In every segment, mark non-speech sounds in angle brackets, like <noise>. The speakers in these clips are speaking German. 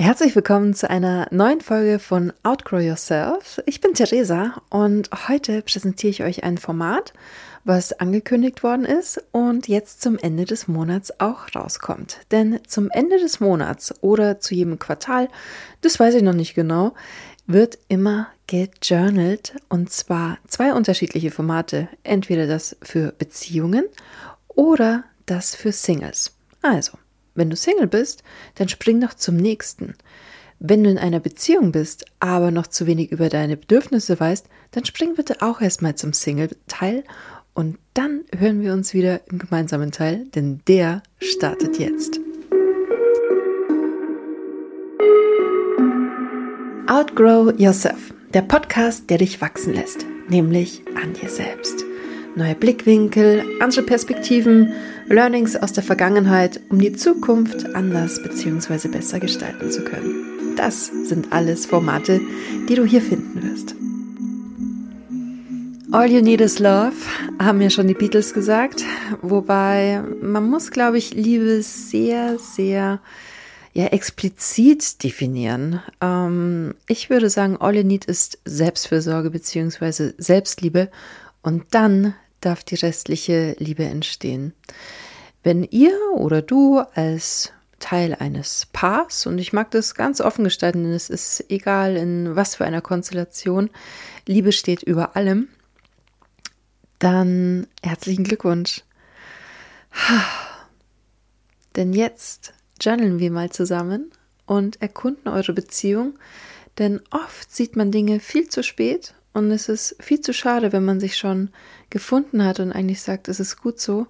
Herzlich willkommen zu einer neuen Folge von Outgrow Yourself. Ich bin Theresa und heute präsentiere ich euch ein Format, was angekündigt worden ist und jetzt zum Ende des Monats auch rauskommt. Denn zum Ende des Monats oder zu jedem Quartal, das weiß ich noch nicht genau, wird immer gejournalt und zwar zwei unterschiedliche Formate. Entweder das für Beziehungen oder das für Singles. Also, wenn du Single bist, dann spring doch zum nächsten. Wenn du in einer Beziehung bist, aber noch zu wenig über deine Bedürfnisse weißt, dann spring bitte auch erstmal zum Single-Teil und dann hören wir uns wieder im gemeinsamen Teil, denn der startet jetzt. Outgrow Yourself, der Podcast, der dich wachsen lässt, nämlich an dir selbst neue Blickwinkel, andere Perspektiven, Learnings aus der Vergangenheit, um die Zukunft anders bzw. besser gestalten zu können. Das sind alles Formate, die du hier finden wirst. All You Need Is Love, haben ja schon die Beatles gesagt, wobei man muss, glaube ich, Liebe sehr, sehr ja, explizit definieren. Ähm, ich würde sagen, All You Need ist Selbstfürsorge bzw. Selbstliebe und dann darf die restliche Liebe entstehen. Wenn ihr oder du als Teil eines Paars, und ich mag das ganz offen gestalten, denn es ist egal in was für einer Konstellation, Liebe steht über allem, dann herzlichen Glückwunsch. <sighs> Denn jetzt journalen wir mal zusammen und erkunden eure Beziehung, denn oft sieht man Dinge viel zu spät und es ist viel zu schade, wenn man sich schon gefunden hat und eigentlich sagt, es ist gut so.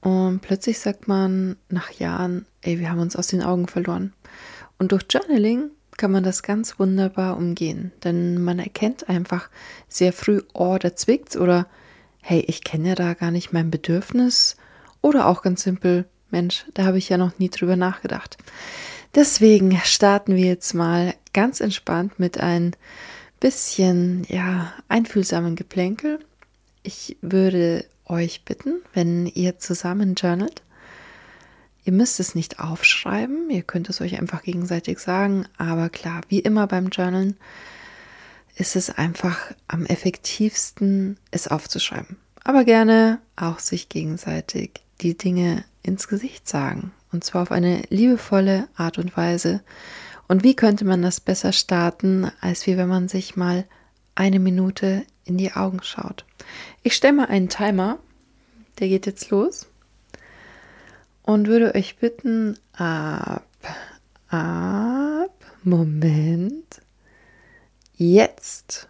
Und plötzlich sagt man nach Jahren, ey, wir haben uns aus den Augen verloren. Und durch Journaling kann man das ganz wunderbar umgehen, denn man erkennt einfach sehr früh, oh, da zwickt's oder hey, ich kenne ja da gar nicht mein Bedürfnis oder auch ganz simpel, Mensch, da habe ich ja noch nie drüber nachgedacht. Deswegen starten wir jetzt mal ganz entspannt mit ein bisschen, ja, einfühlsamen Geplänkel. Ich würde euch bitten, wenn ihr zusammen journalt, ihr müsst es nicht aufschreiben, ihr könnt es euch einfach gegenseitig sagen, aber klar, wie immer beim Journalen ist es einfach am effektivsten, es aufzuschreiben. Aber gerne auch sich gegenseitig die Dinge ins Gesicht sagen. Und zwar auf eine liebevolle Art und Weise, und wie könnte man das besser starten, als wie wenn man sich mal eine Minute in die Augen schaut? Ich stelle mal einen Timer, der geht jetzt los und würde euch bitten, ab, ab, Moment, jetzt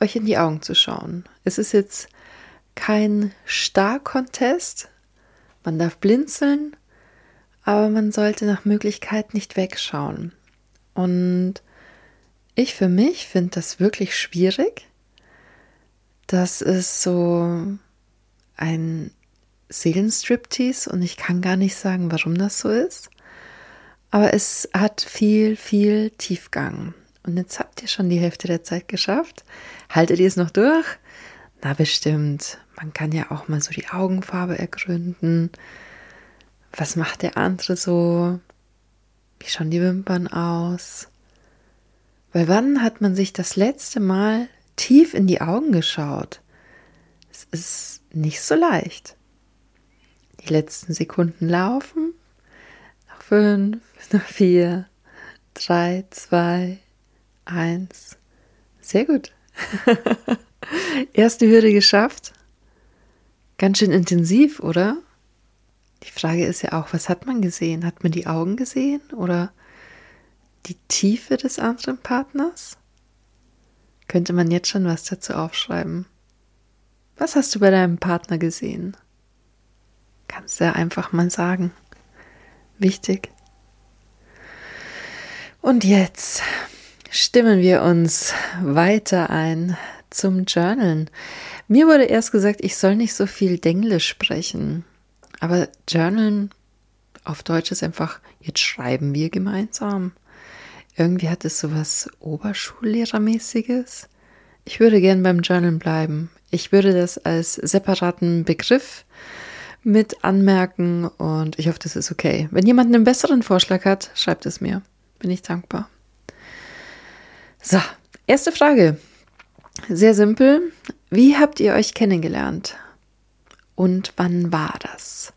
euch in die Augen zu schauen. Es ist jetzt kein Star-Contest. Man darf blinzeln, aber man sollte nach Möglichkeit nicht wegschauen. Und ich für mich finde das wirklich schwierig. Das ist so ein Seelenstriptease und ich kann gar nicht sagen, warum das so ist. Aber es hat viel, viel Tiefgang. Und jetzt habt ihr schon die Hälfte der Zeit geschafft. Haltet ihr es noch durch? Na bestimmt. Man kann ja auch mal so die Augenfarbe ergründen was macht der andere so? Wie schauen die Wimpern aus? Weil wann hat man sich das letzte Mal tief in die Augen geschaut? Es ist nicht so leicht. Die letzten Sekunden laufen. Nach fünf, <laughs> nach vier, drei, zwei, eins. Sehr gut. <laughs> Erste Hürde geschafft. Ganz schön intensiv, oder? Die Frage ist ja auch, was hat man gesehen? Hat man die Augen gesehen oder die Tiefe des anderen Partners? Könnte man jetzt schon was dazu aufschreiben? Was hast du bei deinem Partner gesehen? Kannst du ja einfach mal sagen. Wichtig. Und jetzt stimmen wir uns weiter ein zum Journalen. Mir wurde erst gesagt, ich soll nicht so viel Denglisch sprechen. Aber Journalen auf Deutsch ist einfach, jetzt schreiben wir gemeinsam. Irgendwie hat es so was Oberschullehrermäßiges. Ich würde gern beim Journalen bleiben. Ich würde das als separaten Begriff mit anmerken und ich hoffe, das ist okay. Wenn jemand einen besseren Vorschlag hat, schreibt es mir. Bin ich dankbar. So, erste Frage. Sehr simpel. Wie habt ihr euch kennengelernt? Und wann war das?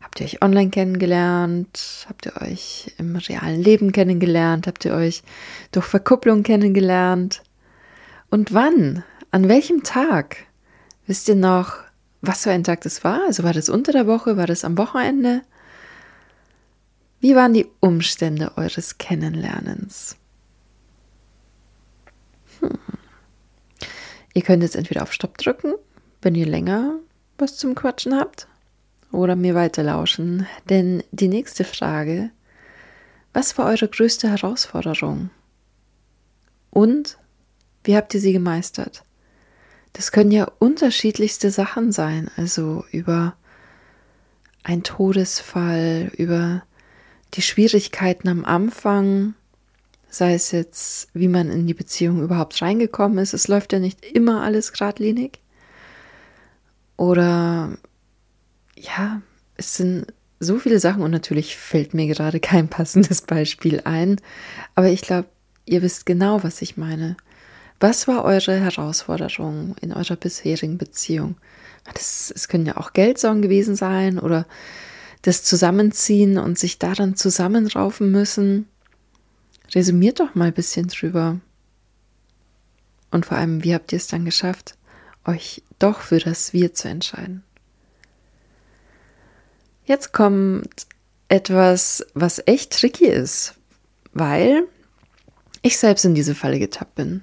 Habt ihr euch online kennengelernt? Habt ihr euch im realen Leben kennengelernt? Habt ihr euch durch Verkupplung kennengelernt? Und wann? An welchem Tag? Wisst ihr noch, was für ein Tag das war? Also war das unter der Woche? War das am Wochenende? Wie waren die Umstände eures Kennenlernens? Hm. Ihr könnt jetzt entweder auf Stopp drücken, wenn ihr länger was zum Quatschen habt, oder mir weiterlauschen. Denn die nächste Frage, was war eure größte Herausforderung? Und wie habt ihr sie gemeistert? Das können ja unterschiedlichste Sachen sein, also über ein Todesfall, über die Schwierigkeiten am Anfang, sei es jetzt, wie man in die Beziehung überhaupt reingekommen ist. Es läuft ja nicht immer alles geradlinig. Oder ja, es sind so viele Sachen und natürlich fällt mir gerade kein passendes Beispiel ein. Aber ich glaube, ihr wisst genau, was ich meine. Was war eure Herausforderung in eurer bisherigen Beziehung? Es können ja auch Geldsorgen gewesen sein oder das Zusammenziehen und sich daran zusammenraufen müssen. Resümiert doch mal ein bisschen drüber. Und vor allem, wie habt ihr es dann geschafft, euch doch für das Wir zu entscheiden? Jetzt kommt etwas, was echt tricky ist, weil ich selbst in diese Falle getappt bin.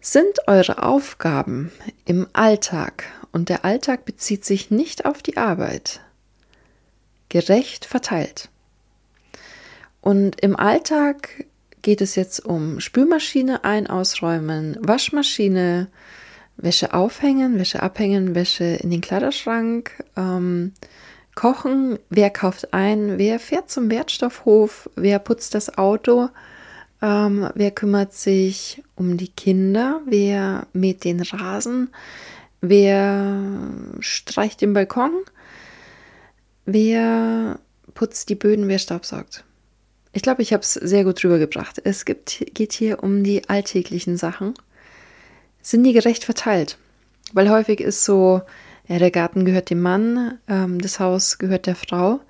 Sind eure Aufgaben im Alltag, und der Alltag bezieht sich nicht auf die Arbeit, gerecht verteilt? Und im Alltag geht es jetzt um Spülmaschine ein, ausräumen, Waschmaschine, Wäsche aufhängen, Wäsche abhängen, Wäsche in den Kleiderschrank, ähm, kochen, wer kauft ein, wer fährt zum Wertstoffhof, wer putzt das Auto, ähm, wer kümmert sich um die Kinder? Wer mäht den Rasen? Wer streicht den Balkon? Wer putzt die Böden? Wer staubsaugt? Ich glaube, ich habe es sehr gut rübergebracht. Es gibt, geht hier um die alltäglichen Sachen. Sind die gerecht verteilt? Weil häufig ist so, ja, der Garten gehört dem Mann, ähm, das Haus gehört der Frau.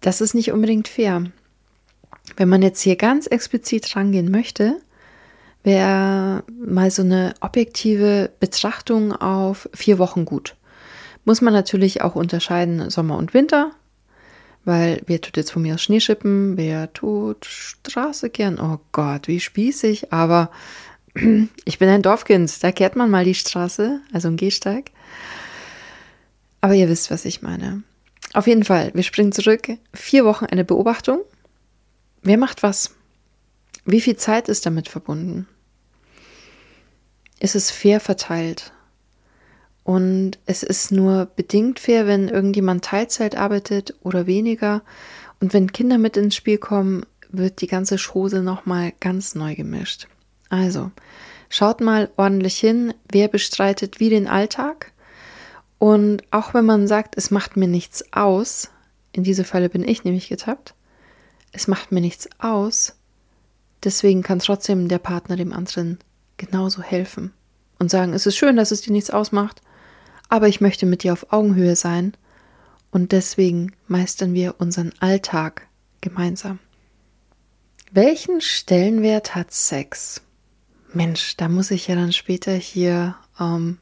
Das ist nicht unbedingt fair. Wenn man jetzt hier ganz explizit rangehen möchte, wäre mal so eine objektive Betrachtung auf vier Wochen gut. Muss man natürlich auch unterscheiden Sommer und Winter, weil wer tut jetzt von mir aus Schneeschippen, wer tut Straße kehren? Oh Gott, wie spießig, aber <clears throat> ich bin ein Dorfkind, da kehrt man mal die Straße, also ein Gehsteig. Aber ihr wisst, was ich meine. Auf jeden Fall, wir springen zurück. Vier Wochen eine Beobachtung. Wer macht was? Wie viel Zeit ist damit verbunden? Ist es fair verteilt? Und es ist nur bedingt fair, wenn irgendjemand Teilzeit arbeitet oder weniger. Und wenn Kinder mit ins Spiel kommen, wird die ganze Chose nochmal ganz neu gemischt. Also, schaut mal ordentlich hin, wer bestreitet wie den Alltag. Und auch wenn man sagt, es macht mir nichts aus, in diese Falle bin ich nämlich getappt, es macht mir nichts aus, deswegen kann trotzdem der Partner dem anderen genauso helfen und sagen, es ist schön, dass es dir nichts ausmacht, aber ich möchte mit dir auf Augenhöhe sein und deswegen meistern wir unseren Alltag gemeinsam. Welchen Stellenwert hat Sex? Mensch, da muss ich ja dann später hier, ähm,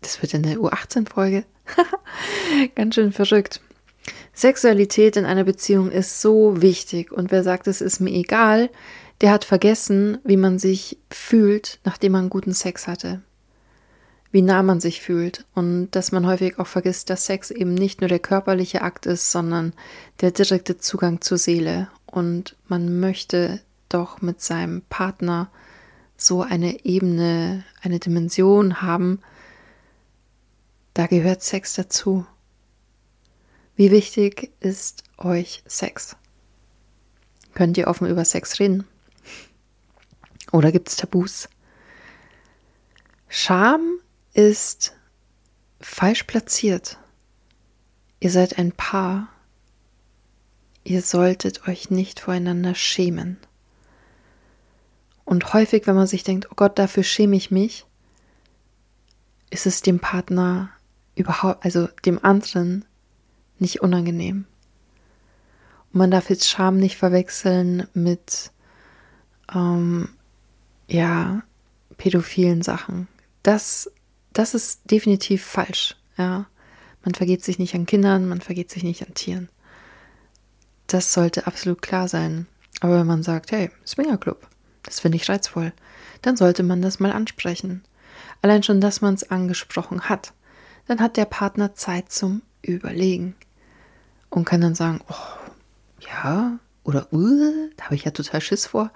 das wird in der U18-Folge, <laughs> ganz schön verrückt. Sexualität in einer Beziehung ist so wichtig und wer sagt, es ist mir egal, der hat vergessen, wie man sich fühlt, nachdem man guten Sex hatte. Wie nah man sich fühlt und dass man häufig auch vergisst, dass Sex eben nicht nur der körperliche Akt ist, sondern der direkte Zugang zur Seele. Und man möchte doch mit seinem Partner so eine Ebene, eine Dimension haben, da gehört Sex dazu. Wie wichtig ist euch Sex? Könnt ihr offen über Sex reden? Oder gibt es Tabus? Scham ist falsch platziert. ihr seid ein Paar. Ihr solltet euch nicht voreinander schämen. Und häufig, wenn man sich denkt, oh Gott, dafür schäme ich mich, ist es dem Partner überhaupt, also dem anderen, nicht unangenehm. Und man darf jetzt Scham nicht verwechseln mit, ähm, ja, pädophilen Sachen. Das, das ist definitiv falsch, ja. Man vergeht sich nicht an Kindern, man vergeht sich nicht an Tieren. Das sollte absolut klar sein. Aber wenn man sagt, hey, Swingerclub, das finde ich reizvoll, dann sollte man das mal ansprechen. Allein schon, dass man es angesprochen hat. Dann hat der Partner Zeit zum Überlegen und kann dann sagen, oh, ja, oder uh, da habe ich ja total Schiss vor.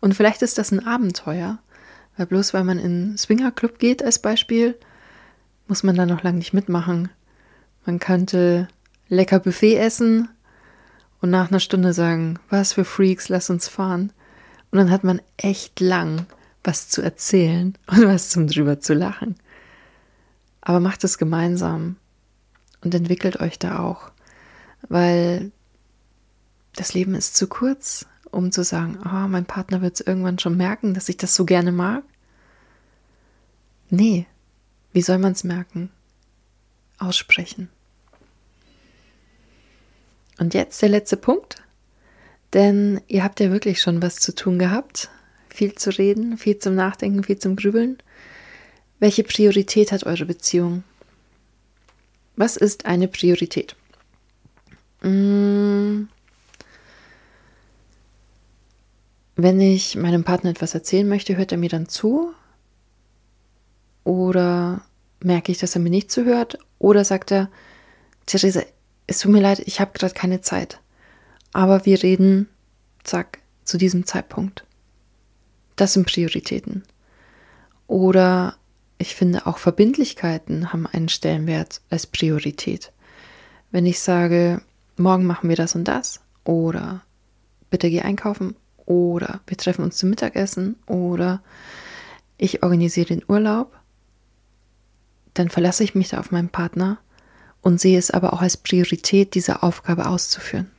Und vielleicht ist das ein Abenteuer, weil bloß weil man in Swingerclub geht als Beispiel, muss man da noch lange nicht mitmachen. Man könnte lecker Buffet essen und nach einer Stunde sagen, was für Freaks, lass uns fahren. Und dann hat man echt lang was zu erzählen <laughs> und was zum drüber zu lachen. Aber macht es gemeinsam und entwickelt euch da auch, weil das Leben ist zu kurz, um zu sagen, oh, mein Partner wird es irgendwann schon merken, dass ich das so gerne mag. Nee, wie soll man es merken? Aussprechen. Und jetzt der letzte Punkt, denn ihr habt ja wirklich schon was zu tun gehabt, viel zu reden, viel zum Nachdenken, viel zum Grübeln. Welche Priorität hat eure Beziehung? Was ist eine Priorität? Mmh. Wenn ich meinem Partner etwas erzählen möchte, hört er mir dann zu? Oder merke ich, dass er mir nicht zuhört? Oder sagt er, Theresa, es tut mir leid, ich habe gerade keine Zeit. Aber wir reden, zack, zu diesem Zeitpunkt. Das sind Prioritäten. Oder ich finde auch Verbindlichkeiten haben einen Stellenwert als Priorität. Wenn ich sage, morgen machen wir das und das, oder bitte geh einkaufen, oder wir treffen uns zum Mittagessen, oder ich organisiere den Urlaub, dann verlasse ich mich da auf meinen Partner und sehe es aber auch als Priorität, diese Aufgabe auszuführen.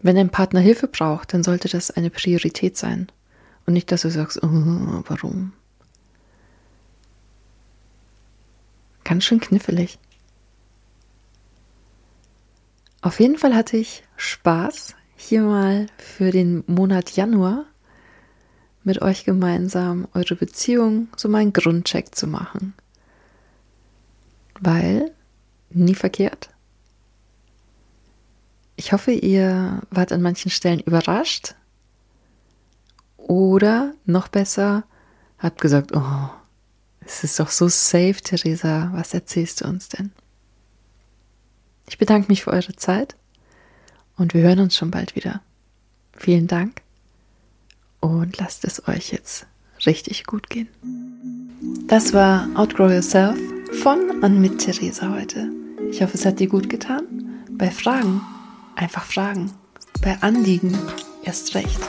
Wenn dein Partner Hilfe braucht, dann sollte das eine Priorität sein. Und nicht, dass du sagst, oh, warum? Ganz schön knifflig. Auf jeden Fall hatte ich Spaß, hier mal für den Monat Januar mit euch gemeinsam eure Beziehung so meinen Grundcheck zu machen weil nie verkehrt. Ich hoffe, ihr wart an manchen Stellen überrascht oder noch besser, habt gesagt, oh, es ist doch so safe, Theresa, was erzählst du uns denn? Ich bedanke mich für eure Zeit und wir hören uns schon bald wieder. Vielen Dank und lasst es euch jetzt richtig gut gehen. Das war Outgrow Yourself von und mit Theresa heute. Ich hoffe, es hat dir gut getan. Bei Fragen einfach fragen. Bei Anliegen erst recht.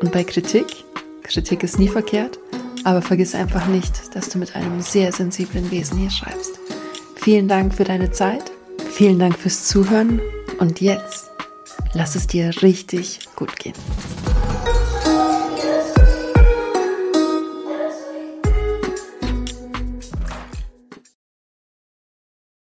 Und bei Kritik, Kritik ist nie verkehrt, aber vergiss einfach nicht, dass du mit einem sehr sensiblen Wesen hier schreibst. Vielen Dank für deine Zeit, vielen Dank fürs Zuhören und jetzt lass es dir richtig gut gehen.